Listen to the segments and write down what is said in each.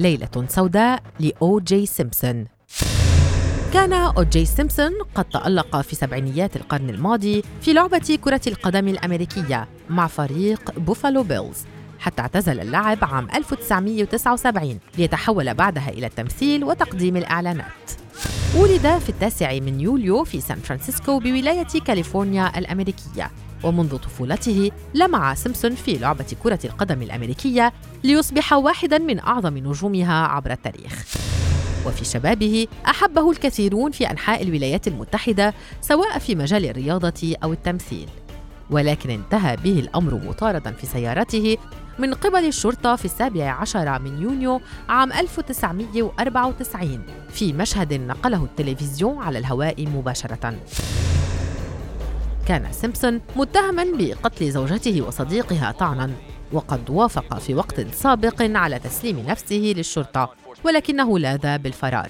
ليلة سوداء لأو جي سيمبسون. كان أو جي سيمبسون قد تألق في سبعينيات القرن الماضي في لعبة كرة القدم الأمريكية مع فريق بوفالو بيلز حتى اعتزل اللعب عام 1979 ليتحول بعدها إلى التمثيل وتقديم الإعلانات. ولد في التاسع من يوليو في سان فرانسيسكو بولاية كاليفورنيا الأمريكية. ومنذ طفولته لمع سيمبسون في لعبة كرة القدم الأمريكية ليصبح واحدا من أعظم نجومها عبر التاريخ. وفي شبابه أحبه الكثيرون في أنحاء الولايات المتحدة سواء في مجال الرياضة أو التمثيل. ولكن انتهى به الأمر مطاردا في سيارته من قبل الشرطة في السابع عشر من يونيو عام 1994 في مشهد نقله التلفزيون على الهواء مباشرة. كان سيمبسون متهما بقتل زوجته وصديقها طعنا وقد وافق في وقت سابق على تسليم نفسه للشرطة ولكنه لاذ بالفرار.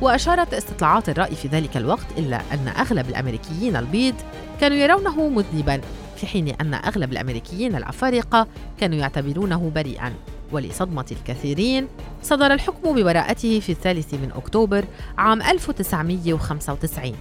وأشارت استطلاعات الرأي في ذلك الوقت إلا أن أغلب الأمريكيين البيض كانوا يرونه مذنبا في حين أن أغلب الأمريكيين الأفارقة كانوا يعتبرونه بريئا. ولصدمة الكثيرين صدر الحكم ببراءته في الثالث من أكتوبر عام 1995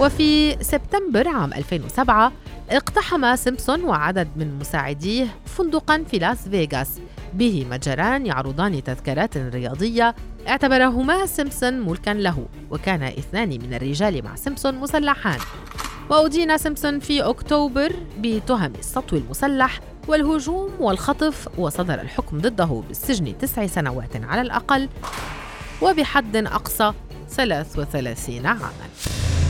وفي سبتمبر عام 2007 اقتحم سيمبسون وعدد من مساعديه فندقا في لاس فيغاس. به متجران يعرضان تذكارات رياضية اعتبرهما سيمبسون ملكا له وكان اثنان من الرجال مع سيمبسون مسلحان. وأدين سيمبسون في أكتوبر بتهم السطو المسلح والهجوم والخطف وصدر الحكم ضده بالسجن تسع سنوات على الأقل وبحد أقصى 33 عاماً.